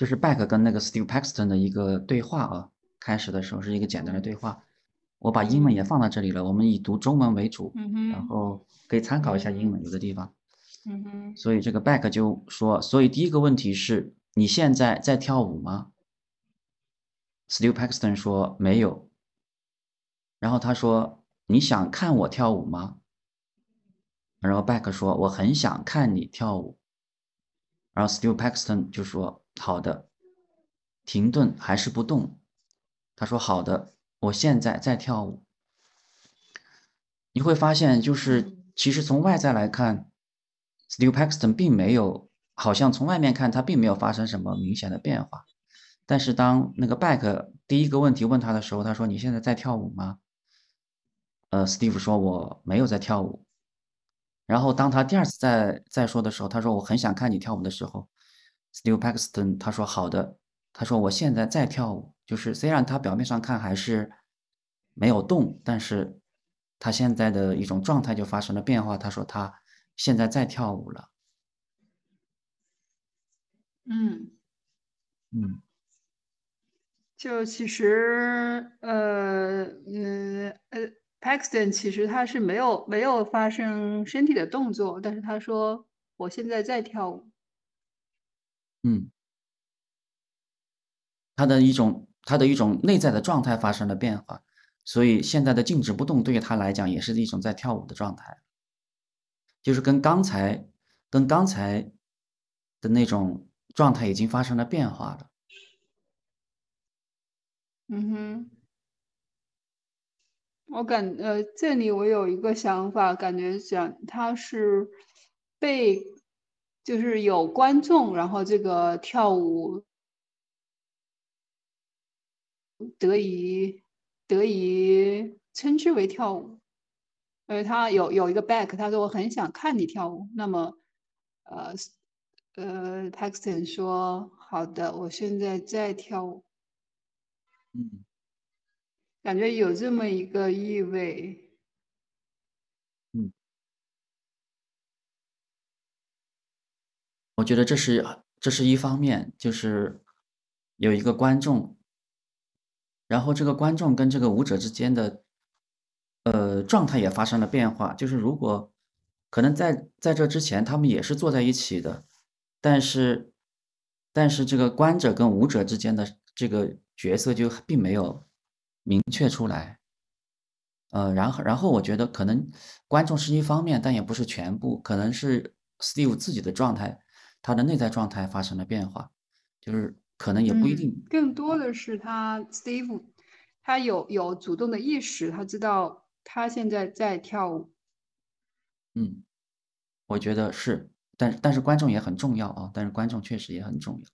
这是 Back 跟那个 Steve Paxton 的一个对话啊，开始的时候是一个简单的对话。我把英文也放到这里了，我们以读中文为主，然后可以参考一下英文有的地方。嗯哼。所以这个 Back 就说，所以第一个问题是你现在在跳舞吗？Steve Paxton 说没有。然后他说你想看我跳舞吗？然后 Back 说我很想看你跳舞。然后 Steve Paxton 就说好的。停顿还是不动？他说好的。我现在在跳舞，你会发现，就是其实从外在来看，Steve Paxton 并没有，好像从外面看他并没有发生什么明显的变化。但是当那个 Back 第一个问题问他的时候，他说：“你现在在跳舞吗？”呃，Steve 说：“我没有在跳舞。”然后当他第二次再再说的时候，他说：“我很想看你跳舞的时候，Steve Paxton 他说好的。”他说：“我现在在跳舞，就是虽然他表面上看还是没有动，但是他现在的一种状态就发生了变化。”他说：“他现在在跳舞了。”嗯嗯，就其实呃嗯呃，Paxton 其实他是没有没有发生身体的动作，但是他说：“我现在在跳舞。”嗯。他的一种，他的一种内在的状态发生了变化，所以现在的静止不动对于他来讲也是一种在跳舞的状态，就是跟刚才，跟刚才的那种状态已经发生了变化了。嗯哼，我感呃，这里我有一个想法，感觉讲他是被，就是有观众，然后这个跳舞。得以得以称之为跳舞，因为，他有有一个 back，他说我很想看你跳舞。那么，呃呃，Paxton 说好的，我现在在跳舞。嗯，感觉有这么一个意味。嗯，我觉得这是这是一方面，就是有一个观众。然后这个观众跟这个舞者之间的，呃，状态也发生了变化。就是如果可能在在这之前，他们也是坐在一起的，但是，但是这个观者跟舞者之间的这个角色就并没有明确出来。呃，然后然后我觉得可能观众是一方面，但也不是全部，可能是 Steve 自己的状态，他的内在状态发生了变化，就是。可能也不一定，更多的是他 Steve，他有有主动的意识，他知道他现在在跳舞。嗯，我觉得是，但但是观众也很重要啊，但是观众确实也很重要。